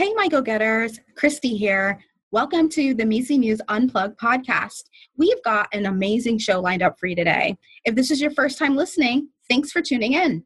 Hey, my go getters, Christy here. Welcome to the MECE Muse Unplugged podcast. We've got an amazing show lined up for you today. If this is your first time listening, thanks for tuning in.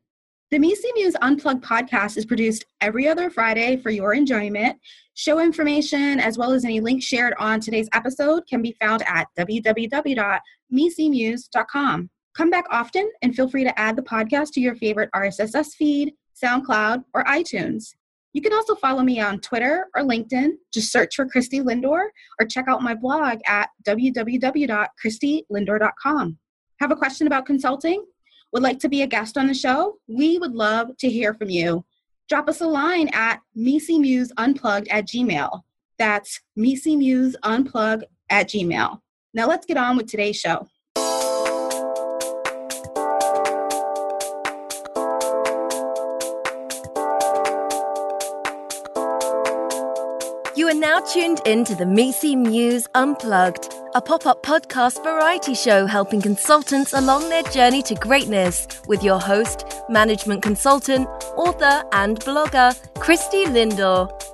The MECE Muse Unplugged podcast is produced every other Friday for your enjoyment. Show information, as well as any links shared on today's episode, can be found at www.mecemuse.com. Come back often and feel free to add the podcast to your favorite RSS feed, SoundCloud, or iTunes. You can also follow me on Twitter or LinkedIn. Just search for Christy Lindor or check out my blog at www.christylindor.com. Have a question about consulting? Would like to be a guest on the show? We would love to hear from you. Drop us a line at mecemuseunplugged at gmail. That's mecemuseunplugged at gmail. Now let's get on with today's show. Now tuned in to the MECE Muse Unplugged, a pop up podcast variety show helping consultants along their journey to greatness with your host, management consultant, author, and blogger, Christy Lindor.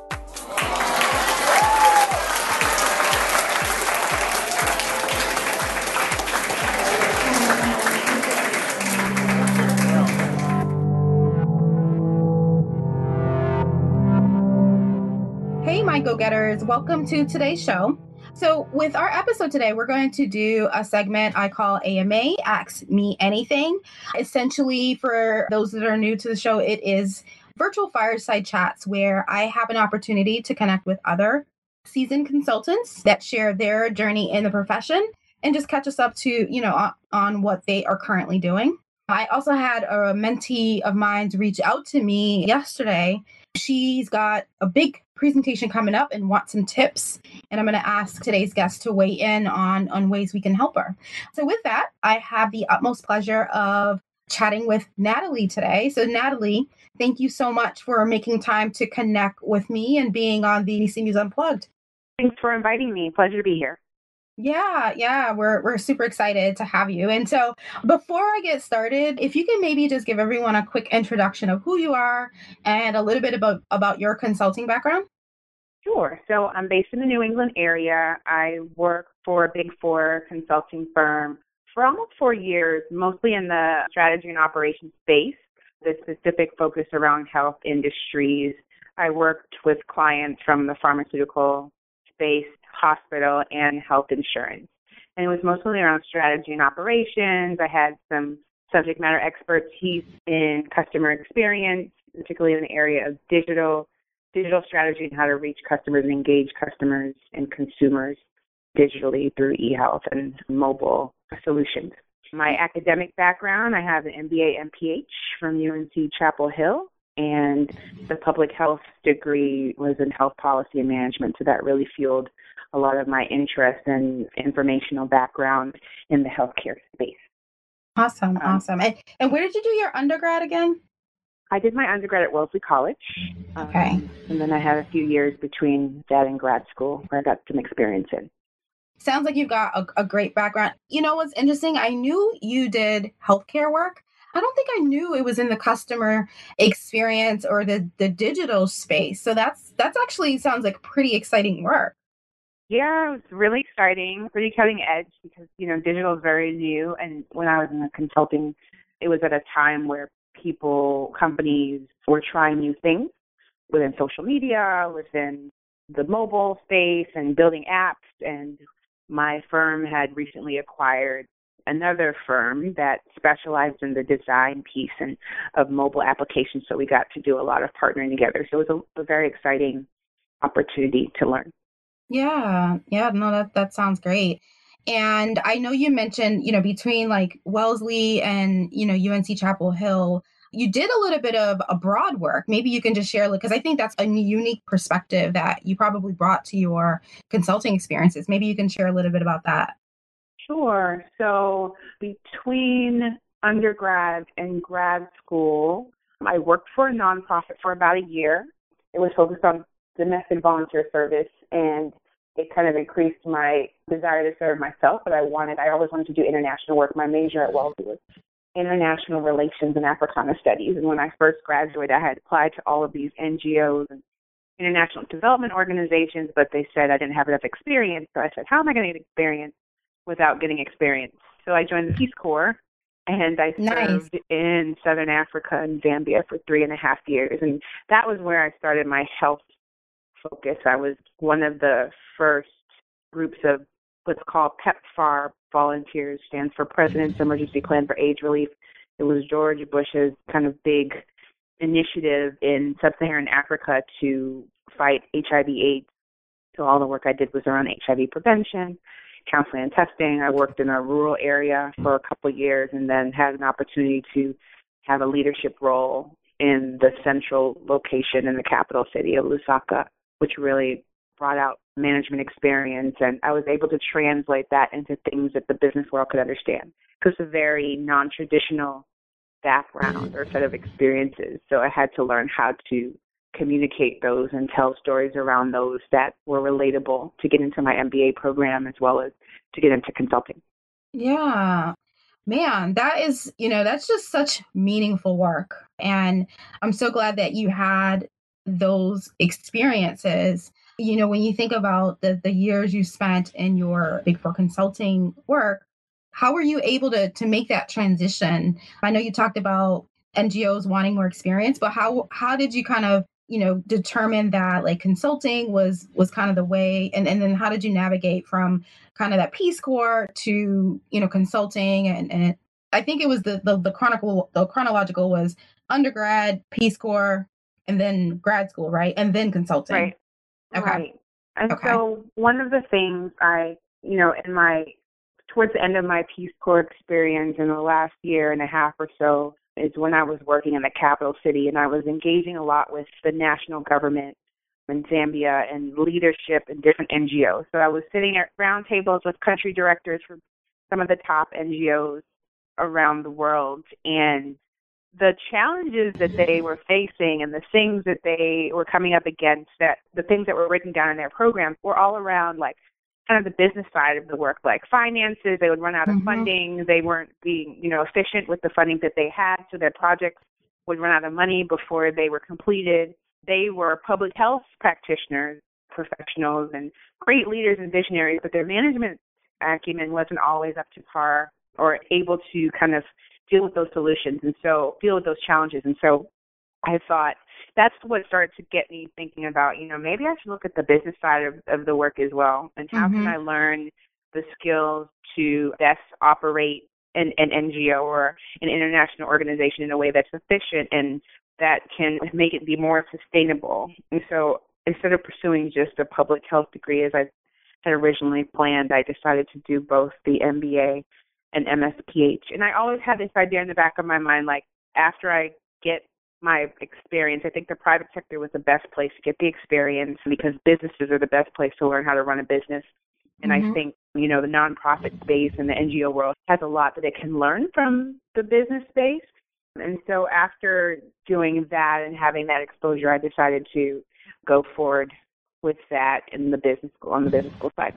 Getters, welcome to today's show. So, with our episode today, we're going to do a segment I call AMA Ask Me Anything. Essentially, for those that are new to the show, it is virtual fireside chats where I have an opportunity to connect with other seasoned consultants that share their journey in the profession and just catch us up to, you know, on, on what they are currently doing. I also had a mentee of mine reach out to me yesterday. She's got a big presentation coming up and want some tips. And I'm going to ask today's guest to weigh in on, on ways we can help her. So, with that, I have the utmost pleasure of chatting with Natalie today. So, Natalie, thank you so much for making time to connect with me and being on the MECE Muse Unplugged. Thanks for inviting me. Pleasure to be here. Yeah, yeah, we're we're super excited to have you. And so, before I get started, if you can maybe just give everyone a quick introduction of who you are and a little bit about about your consulting background. Sure. So, I'm based in the New England area. I work for a Big 4 consulting firm for almost 4 years, mostly in the strategy and operations space, the specific focus around health industries. I worked with clients from the pharmaceutical space hospital and health insurance. And it was mostly around strategy and operations. I had some subject matter expertise in customer experience, particularly in the area of digital digital strategy and how to reach customers and engage customers and consumers digitally through eHealth and mobile solutions. My academic background, I have an MBA MPH from UNC Chapel Hill and the public health degree was in health policy and management so that really fueled a lot of my interest and informational background in the healthcare space. Awesome, um, awesome. And, and where did you do your undergrad again? I did my undergrad at Wellesley College. Okay. Um, and then I had a few years between that and grad school where I got some experience in. Sounds like you've got a, a great background. You know what's interesting? I knew you did healthcare work. I don't think I knew it was in the customer experience or the the digital space. So that's that's actually sounds like pretty exciting work. Yeah, it was really exciting, pretty cutting edge because, you know, digital is very new. And when I was in the consulting, it was at a time where people, companies were trying new things within social media, within the mobile space, and building apps. And my firm had recently acquired another firm that specialized in the design piece and of mobile applications. So we got to do a lot of partnering together. So it was a, a very exciting opportunity to learn. Yeah, yeah, no, that that sounds great. And I know you mentioned, you know, between like Wellesley and you know UNC Chapel Hill, you did a little bit of abroad work. Maybe you can just share, because I think that's a unique perspective that you probably brought to your consulting experiences. Maybe you can share a little bit about that. Sure. So between undergrad and grad school, I worked for a nonprofit for about a year. It was focused on domestic volunteer service and it kind of increased my desire to serve myself, but I wanted, I always wanted to do international work. My major at Wellesley was international relations and Africana studies. And when I first graduated, I had applied to all of these NGOs and international development organizations, but they said I didn't have enough experience. So I said, how am I going to get experience without getting experience? So I joined the Peace Corps and I served in Southern Africa and Zambia for three and a half years. And that was where I started my health focus. I was one of the first groups of what's called PEPFAR volunteers, stands for President's Emergency Plan for AIDS Relief. It was George Bush's kind of big initiative in sub-Saharan Africa to fight HIV/AIDS. So all the work I did was around HIV prevention, counseling and testing. I worked in a rural area for a couple of years, and then had an opportunity to have a leadership role in the central location in the capital city of Lusaka, which really brought out management experience and I was able to translate that into things that the business world could understand because it's a very non-traditional background or set of experiences. So I had to learn how to communicate those and tell stories around those that were relatable to get into my MBA program as well as to get into consulting. Yeah. Man, that is, you know, that's just such meaningful work. And I'm so glad that you had those experiences. You know, when you think about the the years you spent in your Big Four consulting work, how were you able to to make that transition? I know you talked about NGOs wanting more experience, but how how did you kind of you know determine that like consulting was was kind of the way? And, and then how did you navigate from kind of that peace corps to you know consulting? And, and i think it was the, the the chronicle the chronological was undergrad peace corps and then grad school right? And then consulting. Right okay right and Okay. so one of the things i you know in my towards the end of my peace corps experience in the last year and a half or so is when I was working in the capital city and I was engaging a lot with the national government in Zambia and leadership in different NGOs. So I was sitting at round tables with country directors from some of the top NGOs around the world and the challenges that they were facing and the things that they were coming up against that the things that were written down in their programs were all around like kind of the business side of the work, like finances. They would run out of Mhm. funding. They weren't being, you know, efficient with the funding that they had, so their projects would run out of money before they were completed. They were public health practitioners, professionals, and great leaders and visionaries, but their management acumen wasn't always up to par or able to kind of deal with those solutions and so deal with those challenges. And so I thought that's what started to get me thinking about, you know, maybe I should look at the business side of, of the work as well. And how Mhm. can I learn the skills to best operate an, an NGO or an international organization in a way that's efficient and that can make it be more sustainable. And so instead of pursuing just a public health degree as I had originally planned, I decided to do both the MBA and MSPH. And I always had this idea in the back of my mind like after I get my experience. I think the private sector was the best place to get the experience because businesses are the best place to learn how to run a business. And I Mhm. think, you know, the nonprofit space and the NGO world has a lot that it can learn from the business space. And so after doing that and having that exposure, I decided to go forward with that in the business school on the business school side.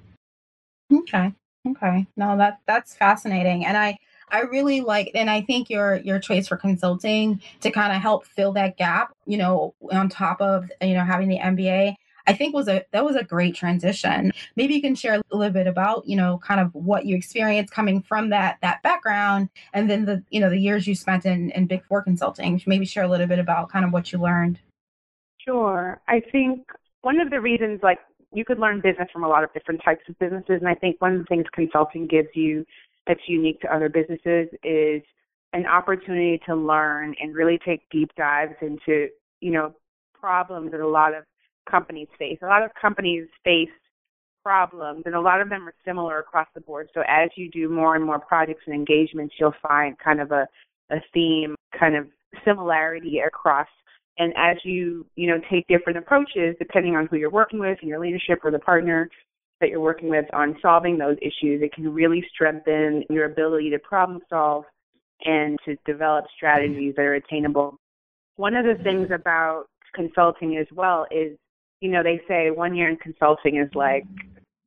Okay. Okay. No, that that's fascinating. And I I really like and I think your your choice for consulting to kind of help fill that gap, you know, on top of, you know, having the MBA, I think was a that was a great transition. Maybe you can share a little bit about, you know, kind of what you experienced coming from that that background and then the, you know, the years you spent in in Big 4 consulting. Maybe share a little bit about kind of what you learned. Sure. I think one of the reasons, like, you could learn business from a lot of different types of businesses, and I think one of the things consulting gives you that's unique to other businesses is an opportunity to learn and really take deep dives into, you know, problems that a lot of companies face. A lot of companies face problems, and a lot of them are similar across the board. So as you do more and more projects and engagements, you'll find kind of a, a theme, kind of similarity across and as you you know take different approaches depending on who you're working with and your leadership or the partner that you're working with on solving those issues it can really strengthen your ability to problem solve and to develop strategies that are attainable one of the things about consulting as well is you know they say one year in consulting is like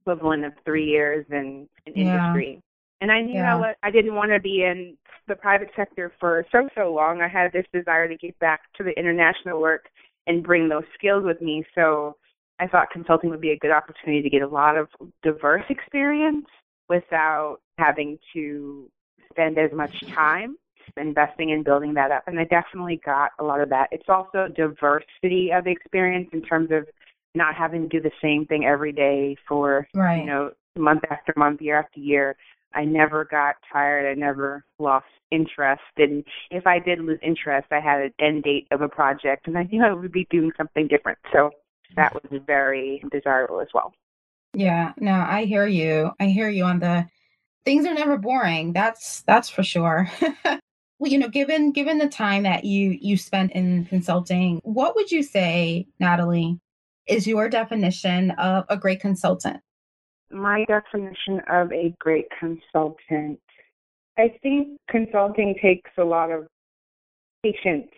equivalent of three years in, in Yeah. industry and i knew Yeah. I, wa- I didn't want to be in the private sector for so so long i had this desire to get back to the international work and bring those skills with me. So I thought consulting would be a good opportunity to get a lot of diverse experience without having to spend as much time investing in building that up. And I definitely got a lot of that. It's also diversity of experience in terms of not having to do the same thing every day for right. you know month after month, year after year. I never got tired. I never lost interest. And if I did lose interest, I had an end date of a project, and I knew I would be doing something different. So that was very desirable as well. Yeah, no, I hear you. I hear you on the things are never boring. That's that's for sure. well, you know, given given the time that you you spent in consulting, what would you say, Natalie, is your definition of a great consultant? My definition of a great consultant, I think consulting takes a lot of patience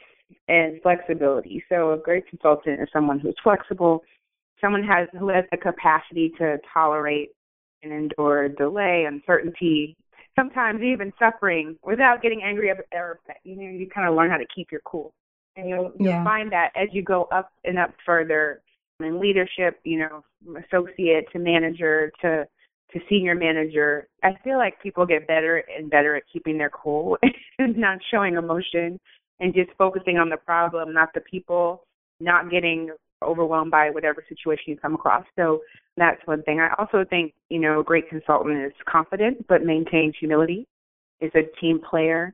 and flexibility. So a great consultant is someone who's flexible, someone has who has the capacity to tolerate and endure delay, uncertainty, sometimes even suffering without getting angry or. You know, you kind of learn how to keep your cool. And you'll, you'll yeah. find that as you go up and up further in leadership, you know, associate to manager to to senior manager, I feel like people get better and better at keeping their cool and not showing emotion and just focusing on the problem, not the people, not getting overwhelmed by whatever situation you come across. So that's one thing. I also think, you know, a great consultant is confident but maintains humility, is a team player,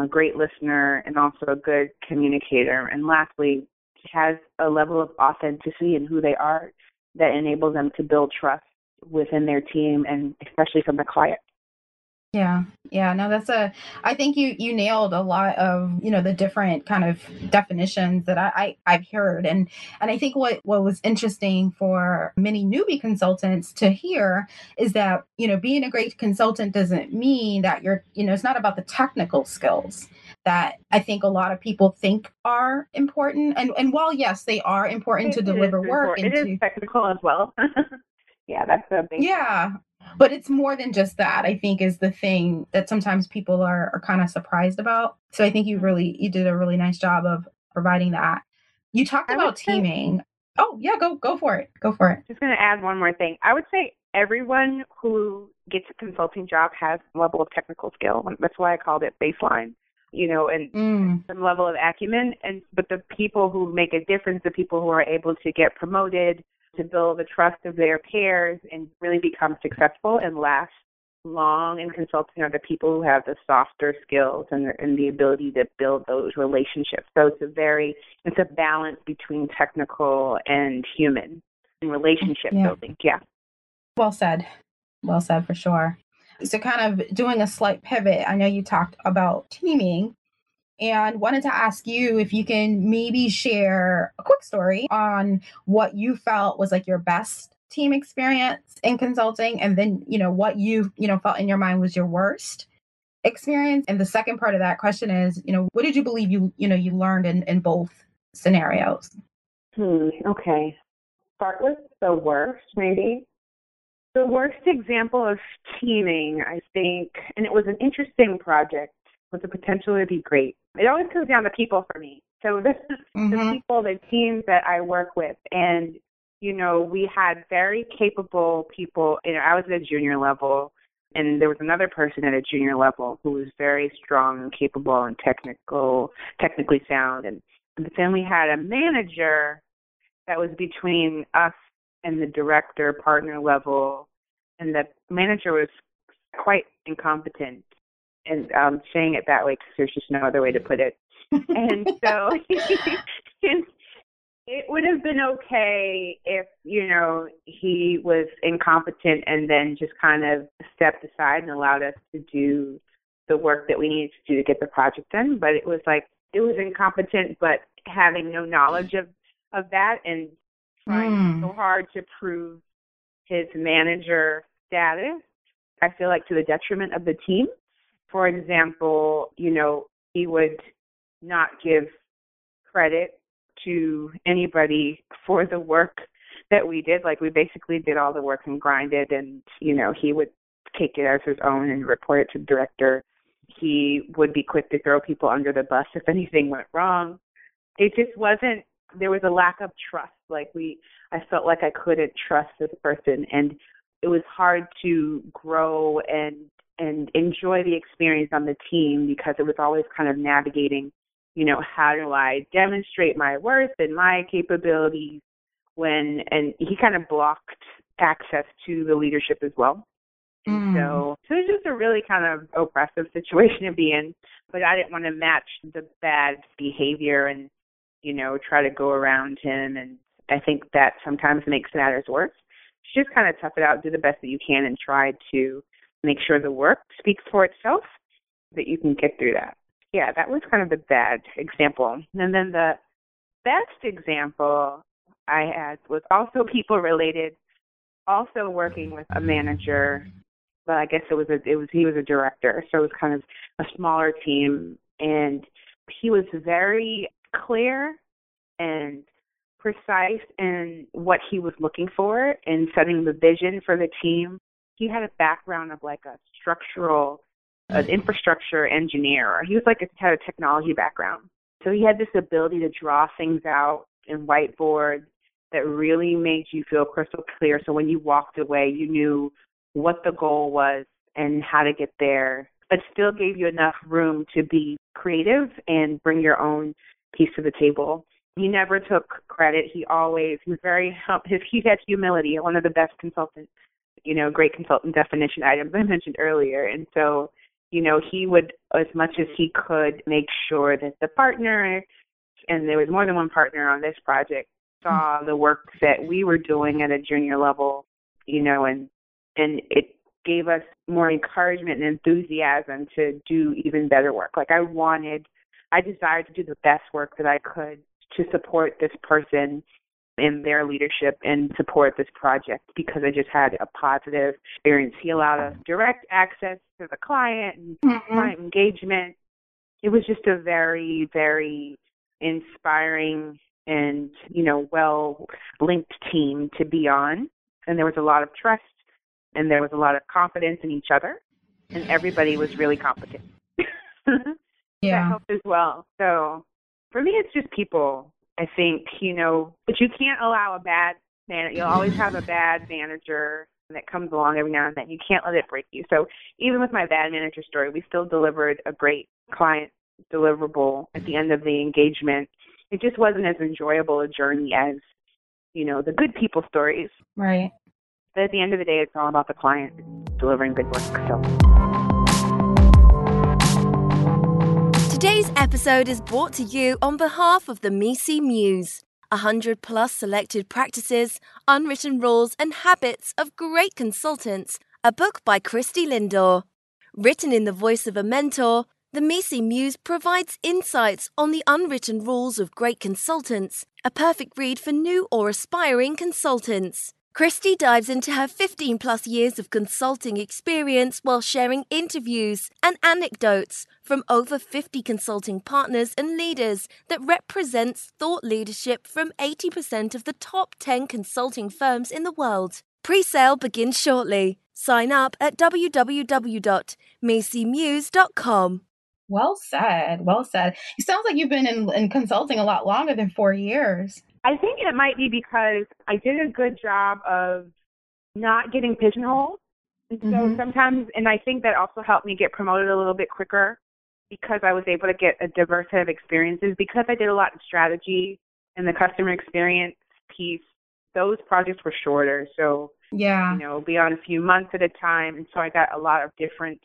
a great listener, and also a good communicator. And lastly, has a level of authenticity in who they are that enables them to build trust within their team and especially from the client. Yeah. Yeah. No, that's a I think you you nailed a lot of, you know, the different kind of definitions that I, I have heard. And and I think what what was interesting for many newbie consultants to hear is that, you know, being a great consultant doesn't mean that you're, you know, it's not about the technical skills that I think a lot of people think are important. And and while yes, they are important it to deliver work it is technical as well. yeah, that's a big Yeah. But it's more than just that, I think is the thing that sometimes people are, are kind of surprised about. So I think you really you did a really nice job of providing that. You talked about teaming. Say, oh yeah, go go for it. Go for it. Just gonna add one more thing. I would say everyone who gets a consulting job has a level of technical skill. That's why I called it baseline you know, and mm. some level of acumen. And but the people who make a difference, the people who are able to get promoted, to build the trust of their peers, and really become successful and last long in consulting are the people who have the softer skills and the, and the ability to build those relationships. So it's a very it's a balance between technical and human and relationship yeah. building. Yeah. Well said. Well said for sure. So, kind of doing a slight pivot, I know you talked about teaming and wanted to ask you if you can maybe share a quick story on what you felt was like your best team experience in consulting and then you know what you you know felt in your mind was your worst experience. And the second part of that question is you know what did you believe you you know you learned in in both scenarios? Hmm okay. Start with the worst maybe the worst example of teaming, I think, and it was an interesting project with the potential to be great. It always comes down to people for me. So this is mm-hmm. the people, the teams that I work with, and you know, we had very capable people. You know, I was at a junior level, and there was another person at a junior level who was very strong and capable and technical, technically sound. And but then we had a manager that was between us and the director partner level and the manager was quite incompetent and um saying it that way because there's just no other way to put it. And so it would have been okay if you know he was incompetent and then just kind of stepped aside and allowed us to do the work that we needed to do to get the project done. But it was like it was incompetent but having no knowledge of of that and trying mm. so hard to prove his manager status, I feel like to the detriment of the team. For example, you know, he would not give credit to anybody for the work that we did. Like we basically did all the work and grinded and, you know, he would take it as his own and report it to the director. He would be quick to throw people under the bus if anything went wrong. It just wasn't there was a lack of trust. Like we, I felt like I couldn't trust this person, and it was hard to grow and and enjoy the experience on the team because it was always kind of navigating, you know, how do I demonstrate my worth and my capabilities when and he kind of blocked access to the leadership as well. Mm. so, so it was just a really kind of oppressive situation to be in. But I didn't want to match the bad behavior and, you know, try to go around him. And I think that sometimes makes matters worse. Just kind of tough it out, do the best that you can, and try to make sure the work speaks for itself, that you can get through that. Yeah, that was kind of the bad example. And then the best example I had was also people related, also working with a manager but I guess it was a it was he was a director, so it was kind of a smaller team, and he was very clear and precise in what he was looking for in setting the vision for the team. He had a background of like a structural, an mm. infrastructure engineer. He was like a, had a technology background, so he had this ability to draw things out in whiteboards that really made you feel crystal clear. So when you walked away, you knew what the goal was and how to get there, but still gave you enough room to be creative and bring your own piece to the table. He never took credit. He always he was very his he had humility, one of the best consultants, you know, great consultant definition items I mentioned earlier. And so, you know, he would as much as he could make sure that the partner and there was more than one partner on this project saw mm-hmm. the work that we were doing at a junior level, you know, and and it gave us more encouragement and enthusiasm to do even better work. Like I wanted, I desired to do the best work that I could to support this person in their leadership and support this project because I just had a positive experience. He allowed us direct access to the client and mm-hmm. client engagement. It was just a very, very inspiring and, you know, well linked team to be on. And there was a lot of trust and there was a lot of confidence in each other, and everybody was really competent. yeah, that helped as well. So for me, it's just people. I think you know, but you can't allow a bad man. You'll always have a bad manager that comes along every now and then. You can't let it break you. So even with my bad manager story, we still delivered a great client deliverable at the end of the engagement. It just wasn't as enjoyable a journey as, you know, the good people stories. Right. But at the end of the day, it's all about the client delivering good work. So. Episode is brought to you on behalf of the MECE Muse. 100 plus selected practices, unwritten rules, and habits of great consultants. A book by Christy Lindor. Written in the voice of a mentor, the MECE Muse provides insights on the unwritten rules of great consultants, a perfect read for new or aspiring consultants. Christy dives into her 15 plus years of consulting experience while sharing interviews and anecdotes from over 50 consulting partners and leaders that represents thought leadership from 80% of the top 10 consulting firms in the world. Pre-sale begins shortly. Sign up at www.mecemuse.com. Well said. Well said. It sounds like you've been in, in consulting a lot longer than four years. I think it might be because I did a good job of not getting pigeonholed. And so mm-hmm. sometimes, and I think that also helped me get promoted a little bit quicker because I was able to get a diverse set of experiences. Because I did a lot of strategy and the customer experience piece, those projects were shorter. So, yeah, you know, be on a few months at a time. And so I got a lot of different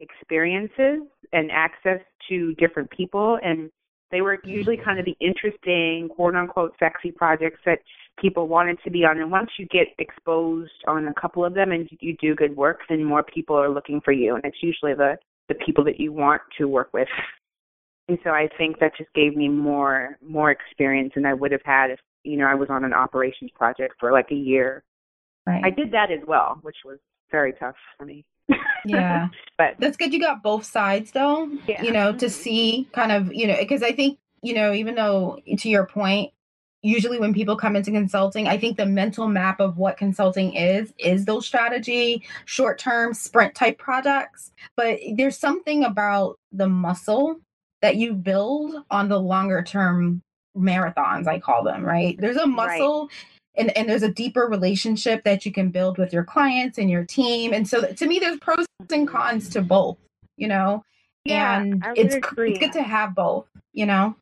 experiences and access to different people. And they were usually kind of the interesting, quote unquote, sexy projects that people wanted to be on. And once you get exposed on a couple of them and you do good work, then more people are looking for you. And it's usually the, the people that you want to work with. And so I think that just gave me more more experience than I would have had if you know I was on an operations project for like a year. Right. I did that as well, which was very tough for me yeah. but that's good you got both sides though. Yeah. You know, to see kind of, you know, because I think, you know, even though to your point, usually when people come into consulting, I think the mental map of what consulting is is those strategy, short-term sprint type products, but there's something about the muscle that you build on the longer term marathons, I call them, right? There's a muscle right. And, and there's a deeper relationship that you can build with your clients and your team. And so to me, there's pros and cons to both, you know? Yeah, and it's, it's good to have both, you know?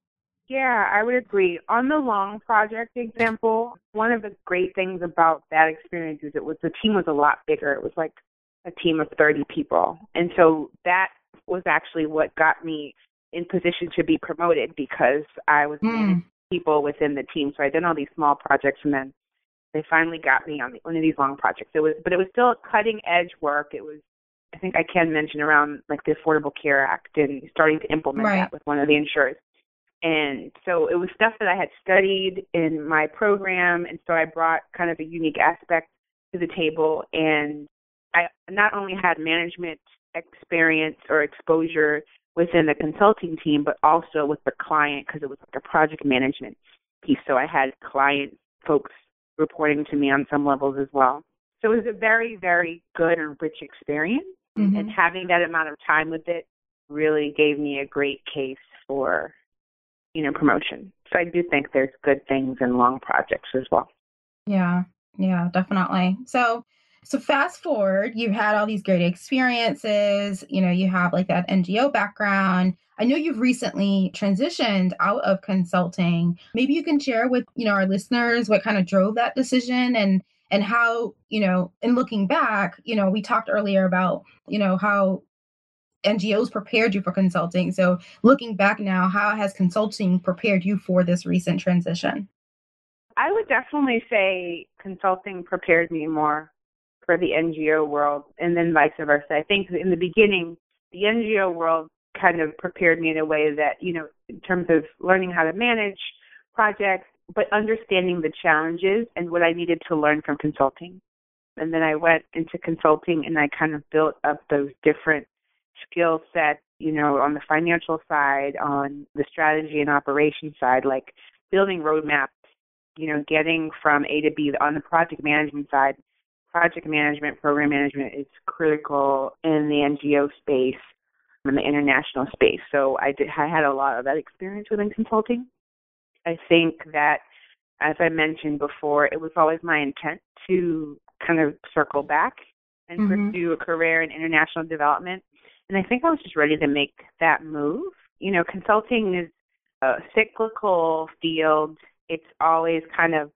Yeah, I would agree. On the long project example, one of the great things about that experience is it was the team was a lot bigger. It was like a team of 30 people. And so that was actually what got me in position to be promoted because I was mm. people within the team. So I did all these small projects and then they finally got me on one of these long projects. It was but it was still cutting edge work. It was I think I can mention around like the Affordable Care Act and starting to implement right. that with one of the insurers. And so it was stuff that I had studied in my program, and so I brought kind of a unique aspect to the table. And I not only had management experience or exposure within the consulting team, but also with the client because it was like a project management piece. So I had client folks reporting to me on some levels as well. So it was a very, very good and rich experience. Mm-hmm. And having that amount of time with it really gave me a great case for you know, promotion. So I do think there's good things in long projects as well. Yeah, yeah, definitely. So so fast forward, you've had all these great experiences, you know, you have like that NGO background. I know you've recently transitioned out of consulting. Maybe you can share with, you know, our listeners what kind of drove that decision and and how, you know, in looking back, you know, we talked earlier about, you know, how NGOs prepared you for consulting. So, looking back now, how has consulting prepared you for this recent transition? I would definitely say consulting prepared me more for the NGO world and then vice versa. I think in the beginning, the NGO world kind of prepared me in a way that, you know, in terms of learning how to manage projects, but understanding the challenges and what I needed to learn from consulting. And then I went into consulting and I kind of built up those different skill sets, you know, on the financial side, on the strategy and operation side, like building roadmaps, you know, getting from A to B on the project management side. Project management, program management is critical in the NGO space, in the international space. So I did, I had a lot of that experience within consulting. I think that, as I mentioned before, it was always my intent to kind of circle back and mm-hmm. pursue a career in international development. And I think I was just ready to make that move. You know, consulting is a cyclical field. It's always kind of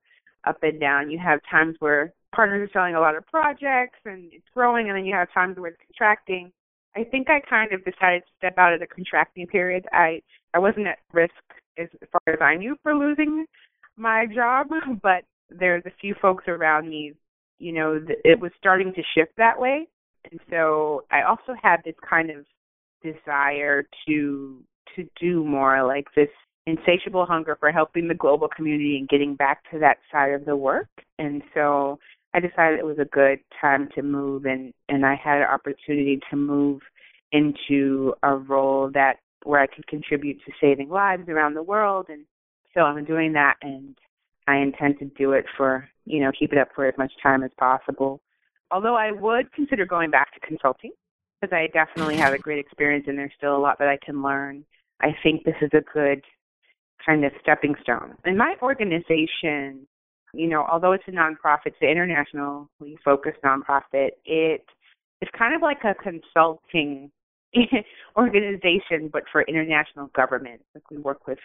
up and down. You have times where partners are selling a lot of projects and it's growing, and then you have times where it's contracting. I think I kind of decided to step out of the contracting period. I I wasn't at risk as far as I knew for losing my job, but there's a few folks around me, you know, it was starting to shift that way. And so I also had this kind of desire to to do more like this insatiable hunger for helping the global community and getting back to that side of the work. And so I decided it was a good time to move and and I had an opportunity to move into a role that where I could contribute to saving lives around the world and so I'm doing that and I intend to do it for, you know, keep it up for as much time as possible although I would consider going back to consulting because I definitely have a great experience and there's still a lot that I can learn. I think this is a good kind of stepping stone. And my organization, you know, although it's a nonprofit, it's an internationally focused nonprofit, it is kind of like a consulting organization, but for international governments. Like we work with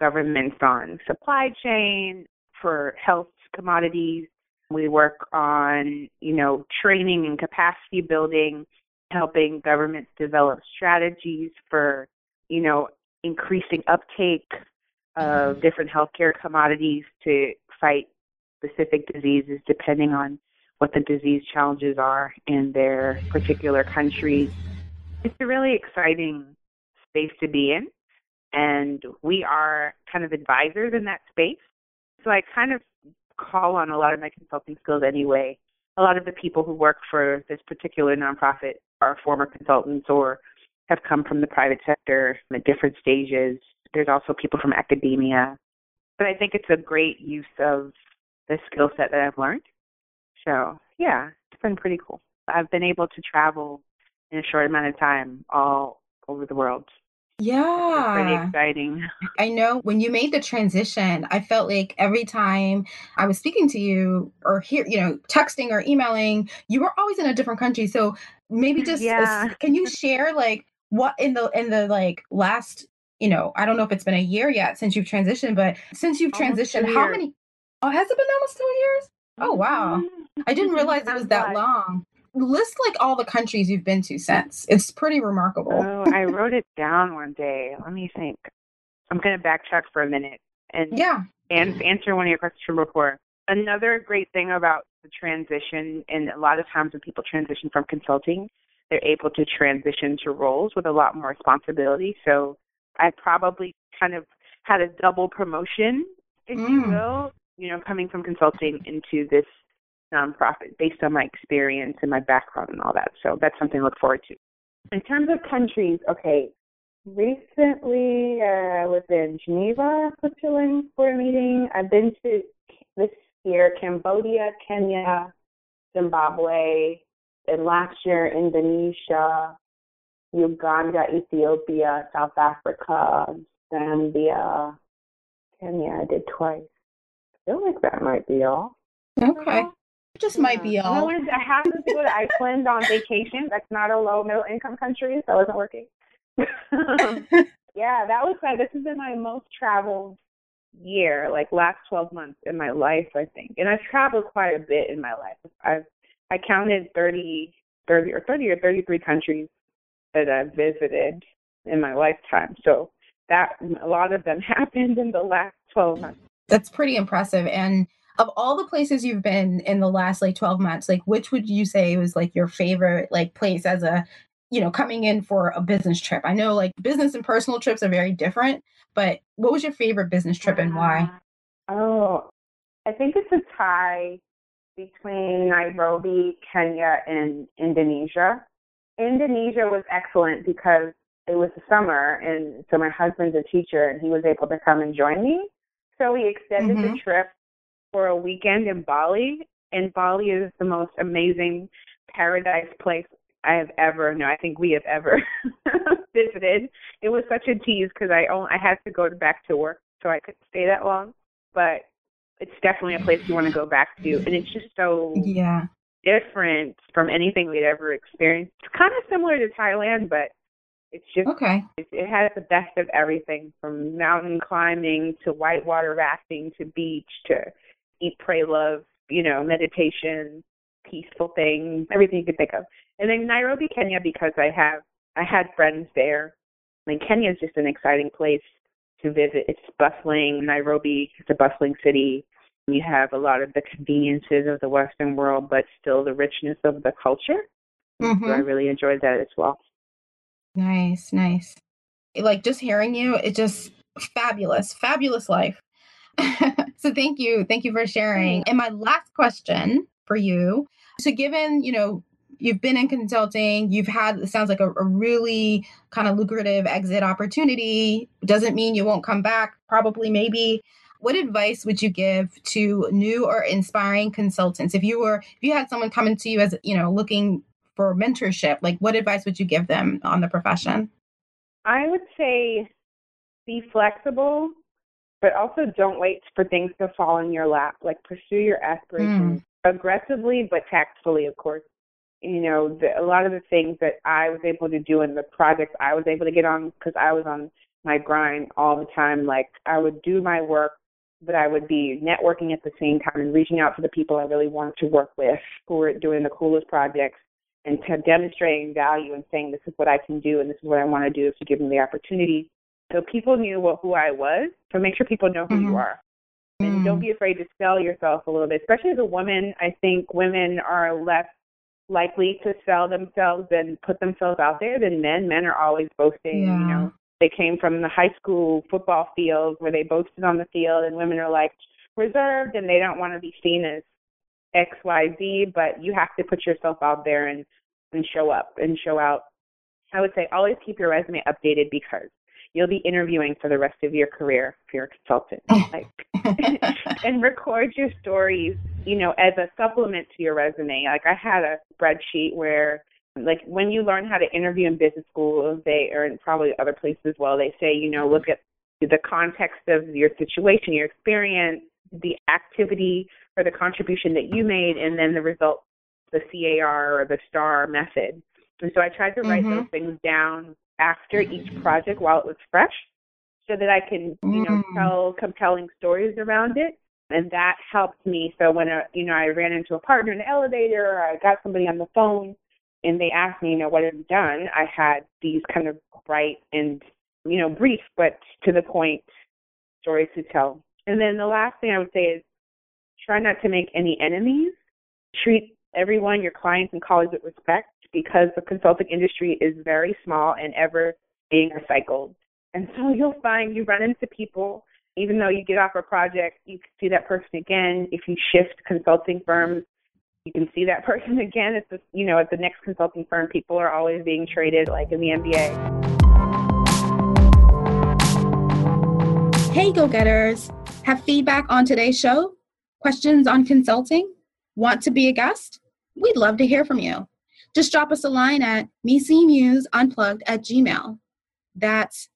governments on supply chain, for health commodities, we work on, you know, training and capacity building, helping governments develop strategies for, you know, increasing uptake of different healthcare commodities to fight specific diseases depending on what the disease challenges are in their particular countries. It's a really exciting space to be in, and we are kind of advisors in that space. So I kind of call on a lot of my consulting skills anyway. A lot of the people who work for this particular nonprofit are former consultants or have come from the private sector at different stages. There's also people from academia. But I think it's a great use of the skill set that I've learned. So, yeah, it's been pretty cool. I've been able to travel in a short amount of time all over the world. Yeah. It's pretty exciting. I know when you made the transition, I felt like every time I was speaking to you or here, you know, texting or emailing, you were always in a different country. So maybe just Yeah. can you share like what in the in the like last, you know, I don't know if it's been a year yet since you've transitioned, but since you've Almost transitioned, how many Oh, has it been almost 2 years? Oh, wow. I didn't realize it was that long. List like all the countries you've been to since. It's pretty remarkable. Oh, I wrote it down one day. Let me think. I'm going to backtrack for a minute and yeah. and answer one of your questions from before. Another great thing about the transition, and a lot of times when people transition from consulting, they're able to transition to roles with a lot more responsibility. So I probably kind of had a double promotion, if you Mm. will, you know, coming from consulting into this nonprofit based on my experience and my background and all that. So that's something to look forward to. In terms of countries, okay, recently uh, I was in Geneva, Switzerland for a meeting. I've been to this year Cambodia, Kenya, Zimbabwe, and last year Indonesia, Uganda, Ethiopia, South Africa, Zambia, Kenya. I did twice. Feel like that might be all. Okay. Just might be Yeah. And I all. wanted to, I happened to go to Iceland on vacation. That's not a low middle income country, so I wasn't working. yeah, that was my, this has been my most traveled year, like last 12 months in my life, I think. And I've traveled quite a bit in my life. I've, I counted 30, 30 or 30 or 33 countries that I've visited in my lifetime. So that, a lot of them happened in the last 12 months. That's pretty impressive. And of all the places you've been in the last like 12 months, like which would you say was like your favorite like place as a, you know, coming in for a business trip? I know like business and personal trips are very different, but what was your favorite business trip and why? Uh, Oh, I think it's a tie between Nairobi, Kenya, and Indonesia. Indonesia was excellent because it was the summer, and so my husband's a teacher, and he was able to come and join me. So we extended the Mhm. trip for a weekend in Bali, and Bali is the most amazing paradise place I have ever no, I think we have ever visited. It was such a tease because I only I had to go back to work, so I couldn't stay that long. But it's definitely a place you want to go back to, and it's just so Yeah. different from anything we'd ever experienced. It's kind of similar to Thailand, but it's just Okay. it, it has the best of everything from mountain climbing to whitewater rafting to beach to eat, pray, love, you know, meditation, peaceful things, everything you could think of. And then Nairobi, Kenya, because I have I had friends there. I mean, Kenya is just an exciting place to visit. It's bustling. Nairobi is a bustling city. You have a lot of the conveniences of the Western world, but still the richness of the culture. So I Mhm. really enjoyed that as well. Nice, nice. Like just hearing you, it just fabulous, fabulous life. so thank you. Thank you for sharing. And my last question for you. So given, you know, you've been in consulting, you've had it sounds like a, a really kind of lucrative exit opportunity. Doesn't mean you won't come back, probably maybe. What advice would you give to new or inspiring consultants? If you were if you had someone coming to you as, you know, looking for mentorship, like what advice would you give them on the profession? I would say be flexible, but also don't wait for things to fall in your lap. Like pursue your aspirations mm. aggressively, but tactfully, of course. You know, the, a lot of the things that I was able to do in the projects I was able to get on because I was on my grind all the time. Like I would do my work, but I would be networking at the same time and reaching out to the people I really wanted to work with who were doing the coolest projects and to demonstrating value and saying this is what I can do and this is what I want to do if you give me the opportunity. So people knew what, who I was. So make sure people know who Mhm. you are. And don't be afraid to sell yourself a little bit, especially as a woman. I think women are less likely to sell themselves and put themselves out there than men. Men are always boasting, Yeah. you know. They came from the high school football field where they boasted on the field and women are like reserved and they don't want to be seen as XYZ, but you have to put yourself out there and and show up and show out. I would say always keep your resume updated because you'll be interviewing for the rest of your career if you're a consultant. Like and record your stories, you know, as a supplement to your resume. Like I had a spreadsheet where like when you learn how to interview in business school, they or in probably other places as well, they say, you know, look at the context of your situation, your experience, the activity or the contribution that you made, and then the result, the CAR or the STAR method. And so I tried to write mm-hmm. those things down after each project while it was fresh so that I can, you know, mm. tell compelling stories around it. And that helped me. So when, a, you know, I ran into a partner in the elevator or I got somebody on the phone and they asked me, you know, what have you done? I had these kind of bright and, you know, brief but to the point stories to tell. And then the last thing I would say is try not to make any enemies. Treat everyone, your clients and colleagues with respect because the consulting industry is very small and ever being recycled. And so you'll find you run into people, even though you get off a project, you can see that person again. If you shift consulting firms, you can see that person again. It's the, you know, at the next consulting firm, people are always being traded like in the NBA. Hey, go getters. Have feedback on today's show? Questions on consulting? Want to be a guest? We'd love to hear from you. Just drop us a line at Unplugged at gmail. That's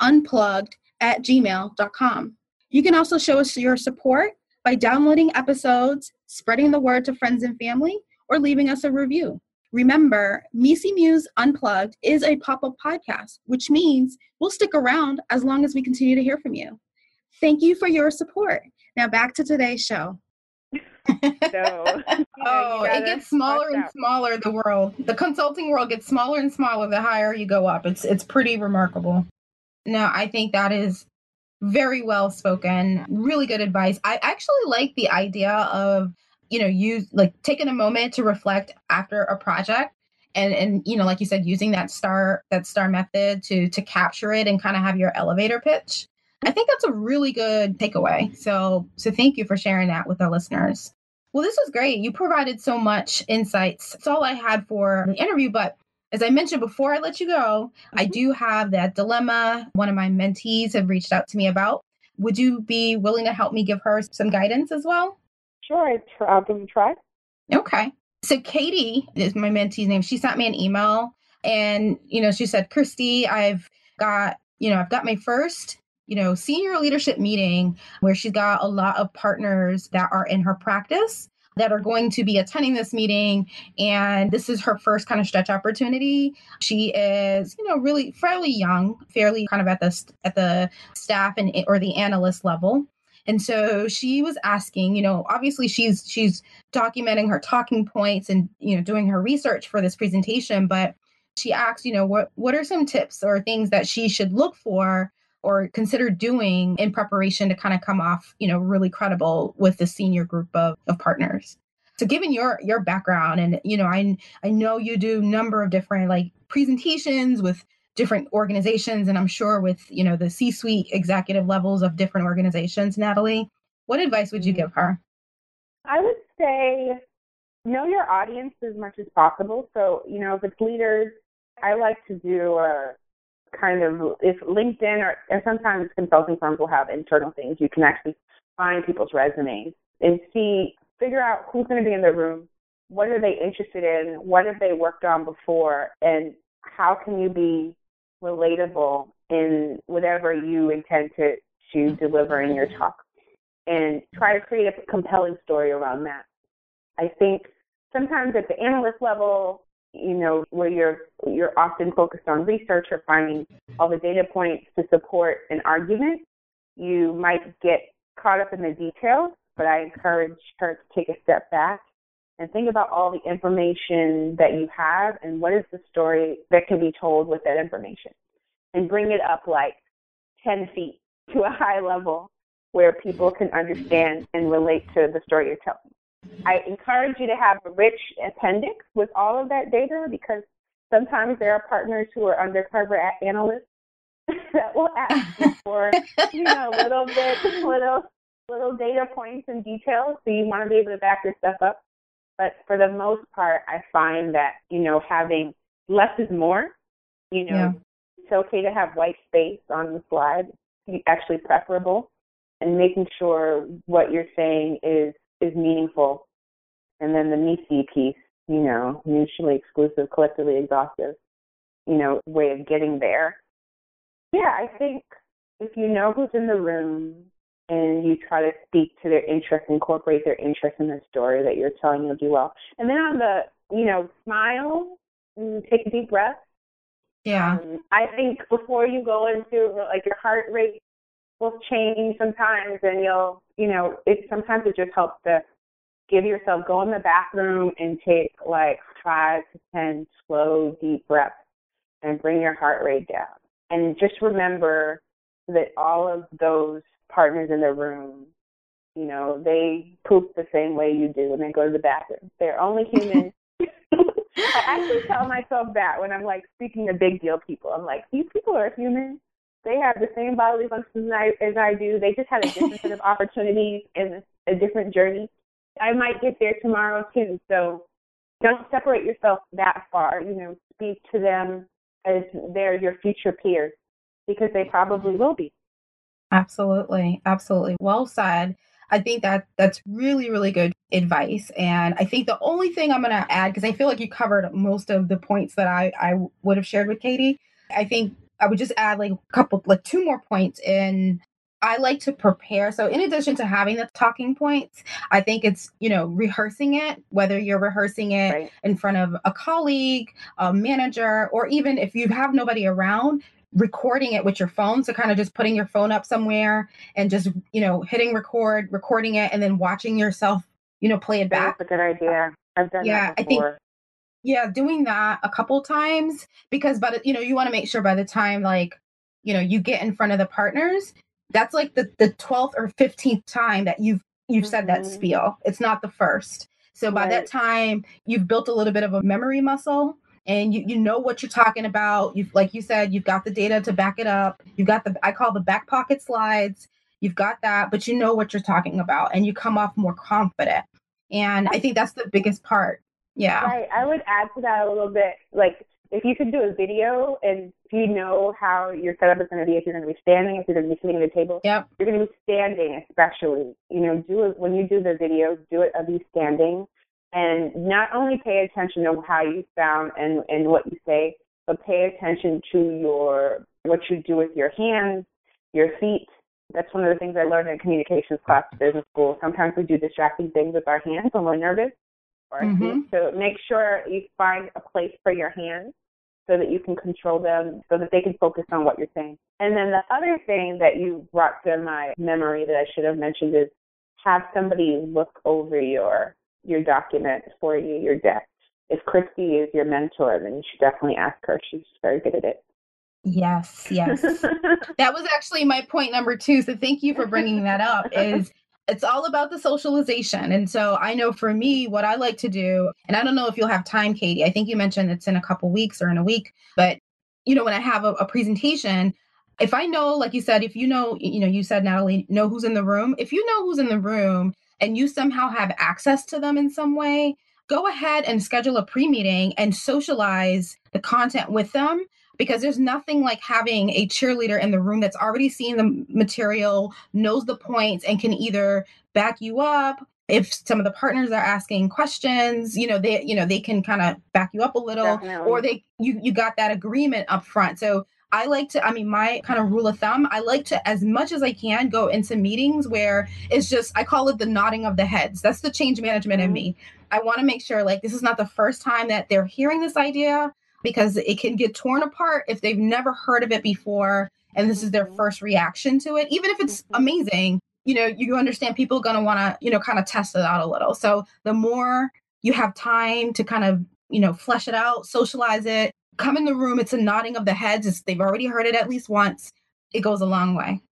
Unplugged at gmail.com. You can also show us your support by downloading episodes, spreading the word to friends and family, or leaving us a review. Remember, MECE Muse Unplugged is a pop up podcast, which means we'll stick around as long as we continue to hear from you. Thank you for your support. Now, back to today's show. so, oh, it gets smaller and smaller. The world, the consulting world, gets smaller and smaller the higher you go up. It's it's pretty remarkable. No, I think that is very well spoken. Really good advice. I actually like the idea of you know use like taking a moment to reflect after a project and and you know like you said using that star that star method to to capture it and kind of have your elevator pitch i think that's a really good takeaway so so thank you for sharing that with our listeners well, this was great. You provided so much insights. That's all I had for the interview. But as I mentioned before I let you go, mm-hmm. I do have that dilemma one of my mentees have reached out to me about. Would you be willing to help me give her some guidance as well? Sure, I'll give it a try. Okay. So Katie is my mentee's name. She sent me an email and, you know, she said, Christy, I've got, you know, I've got my first you know, senior leadership meeting where she's got a lot of partners that are in her practice that are going to be attending this meeting. And this is her first kind of stretch opportunity. She is you know really fairly young fairly kind of at the at the staff and or the analyst level. And so she was asking you know obviously she's she's documenting her talking points and you know doing her research for this presentation but she asked you know what what are some tips or things that she should look for or consider doing in preparation to kind of come off, you know, really credible with the senior group of, of partners. So given your your background and you know, I I know you do a number of different like presentations with different organizations and I'm sure with, you know, the C-suite executive levels of different organizations, Natalie, what advice would you mm-hmm. give her? I would say know your audience as much as possible. So, you know, if it's leaders, I like to do a kind of if LinkedIn or, or sometimes consulting firms will have internal things you can actually find people's resumes and see figure out who's going to be in the room, what are they interested in, what have they worked on before, and how can you be relatable in whatever you intend to to deliver in your talk, and try to create a compelling story around that. I think sometimes at the analyst level, you know, where you're you're often focused on research or finding all the data points to support an argument, you might get caught up in the details, but I encourage her to take a step back and think about all the information that you have and what is the story that can be told with that information. And bring it up like 10 feet to a high level where people can understand and relate to the story you're telling. I encourage you to have a rich appendix with all of that data because sometimes there are partners who are undercover analysts that will ask for you know a little bit little little data points and details so you want to be able to back your stuff up. But for the most part i find that you know having less is more. You know yeah. it's okay to have white space on the slide. Actually preferable. And making sure what you're saying is is meaningful. And then the MECE piece you know, mutually exclusive, collectively exhaustive, you know, way of getting there. Yeah, I think if you know who's in the room and you try to speak to their interest, incorporate their interest in the story that you're telling, you'll do well. And then on the, you know, smile, and take a deep breath. Yeah. Um, I think before you go into like your heart rate will change sometimes, and you'll, you know, it sometimes it just helps to give yourself go in the bathroom and take like five to ten slow deep breaths and bring your heart rate down. And just remember that all of those partners in the room, you know, they poop the same way you do when they go to the bathroom. They're only human. I actually tell myself that when I'm like speaking to big deal people. I'm like, these people are human. They have the same bodily functions as I, as I do. They just had a different set of opportunities and a different journey. I might get there tomorrow too. So don't separate yourself that far. You know, speak to them as they're your future peers because they probably will be. Absolutely. Absolutely. Well said. I think that that's really, really good advice. And I think the only thing I'm going to add, because I feel like you covered most of the points that I, I would have shared with Katie, I think I would just add like a couple, like two more points in. I like to prepare. So, in addition to having the talking points, I think it's, you know, rehearsing it, whether you're rehearsing it right. in front of a colleague, a manager, or even if you have nobody around, recording it with your phone. So kind of just putting your phone up somewhere and just, you know, hitting record, recording it, and then watching yourself, you know, play it back. That's a good idea. I've done yeah, I think yeah, doing that a couple times because but you know, you want to make sure by the time like, you know, you get in front of the partners, that's like the the 12th or 15th time that you've you've mm-hmm. said that mm-hmm. spiel. It's not the first. So by right. that time, you've built a little bit of a memory muscle and you, you know what you're talking about. You've like you said, you've got the data to back it up. You've got the I call the back pocket slides. You've got that, but you know what you're talking about and you come off more confident. And I think that's the biggest part. Yeah. Right. I would add to that a little bit. Like if you could do a video and if you know how your setup is going to be, if you're going to be standing, if you're going to be sitting at a table, yep. you're going to be standing especially. You know, do it when you do the video, do it of you standing and not only pay attention to how you sound and, and what you say, but pay attention to your what you do with your hands, your feet. That's one of the things I learned in communications class at business school. Sometimes we do distracting things with our hands when we're nervous or mm-hmm. So make sure you find a place for your hands so that you can control them so that they can focus on what you're saying. And then the other thing that you brought to my memory that I should have mentioned is have somebody look over your your document for you, your deck. If Christy is your mentor, then you should definitely ask her. She's very good at it. Yes, yes. that was actually my point number two. So thank you for bringing that up. Is it's all about the socialization. And so I know for me, what I like to do, and I don't know if you'll have time, Katie. I think you mentioned it's in a couple weeks or in a week, but you know, when I have a, a presentation, if I know, like you said, if you know, you know, you said Natalie, know who's in the room. If you know who's in the room and you somehow have access to them in some way, go ahead and schedule a pre meeting and socialize the content with them because there's nothing like having a cheerleader in the room that's already seen the material, knows the points, and can either back you up. If some of the partners are asking questions, you know, they, you know, they can kind of back you up a little, Definitely. or they, you, you got that agreement up front. So I like to, I mean, my kind of rule of thumb, I like to, as much as I can, go into meetings where it's just, I call it the nodding of the heads. That's the change management mm-hmm. in me. I want to make sure like this is not the first time that they're hearing this idea because it can get torn apart if they've never heard of it before and this is their mm-hmm. first reaction to it. Even if it's mm-hmm. amazing, you know, you understand people are going to want to, you know, kind of test it out a little. So the more you have time to kind of, you know, flesh it out, socialize it, come in the room, it's a nodding of the heads. It's, they've already heard it at least once. It goes a long way.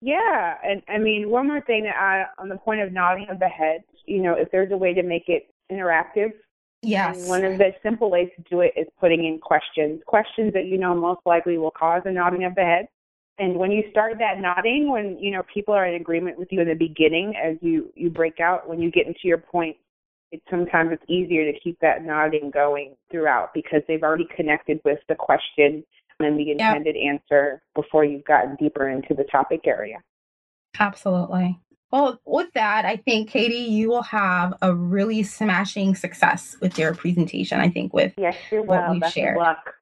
Yeah, and I mean, one more thing that I, on the point of nodding of the heads, you know, if there's a way to make it interactive, yes, one of the simple ways to do it is putting in questions, questions that you know most likely will cause a nodding of the head. And when you start that nodding, when you know people are in agreement with you in the beginning, as you you break out, when you get into your point, it, sometimes it's easier to keep that nodding going throughout because they've already connected with the question and the intended yep. answer before you've gotten deeper into the topic area. Absolutely. Well, with that, I think Katie, you will have a really smashing success with your presentation. I think with yes, you will. what we've Best shared. Luck.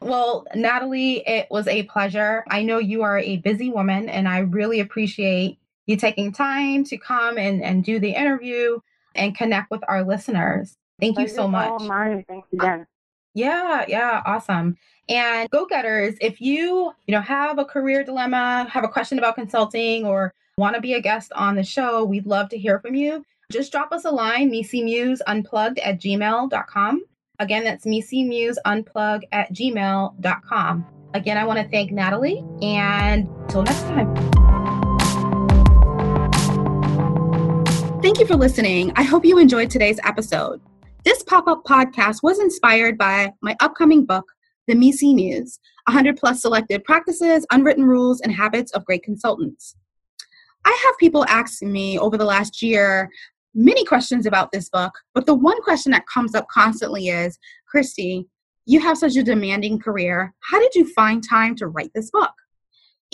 Well, Natalie, it was a pleasure. I know you are a busy woman, and I really appreciate you taking time to come and, and do the interview and connect with our listeners. Thank you so much. Mine. Thanks again. Yeah, yeah, awesome. And go-getters, if you, you know, have a career dilemma, have a question about consulting or want to be a guest on the show, we'd love to hear from you. Just drop us a line, unplugged at gmail.com. Again, that's unplug at gmail.com. Again, I want to thank Natalie and until next time. Thank you for listening. I hope you enjoyed today's episode. This pop up podcast was inspired by my upcoming book, The MECE Muse 100 plus selected practices, unwritten rules, and habits of great consultants. I have people asking me over the last year many questions about this book, but the one question that comes up constantly is Christy, you have such a demanding career. How did you find time to write this book?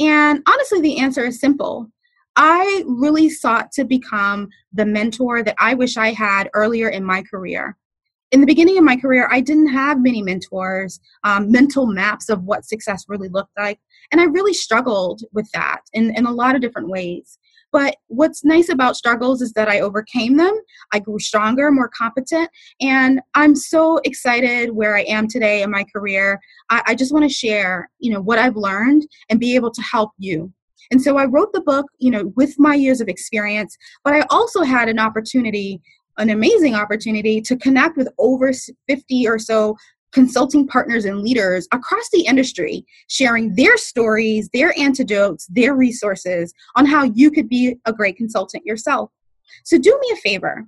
And honestly, the answer is simple. I really sought to become the mentor that I wish I had earlier in my career. In the beginning of my career, I didn't have many mentors, um, mental maps of what success really looked like. And I really struggled with that in, in a lot of different ways. But what's nice about struggles is that I overcame them. I grew stronger, more competent, and I'm so excited where I am today in my career. I, I just want to share, you know, what I've learned and be able to help you. And so I wrote the book, you know, with my years of experience, but I also had an opportunity an amazing opportunity to connect with over 50 or so consulting partners and leaders across the industry, sharing their stories, their antidotes, their resources on how you could be a great consultant yourself. So do me a favor,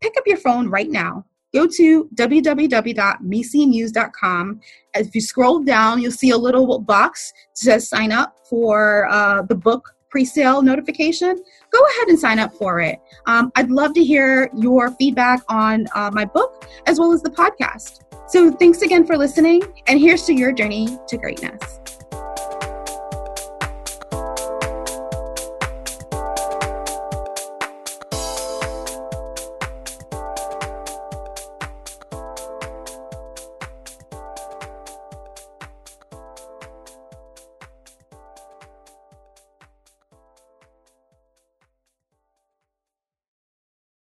pick up your phone right now. Go to www.mecemuse.com. If you scroll down, you'll see a little box to sign up for uh, the book pre-sale notification go ahead and sign up for it um, i'd love to hear your feedback on uh, my book as well as the podcast so thanks again for listening, and here's to your journey to greatness.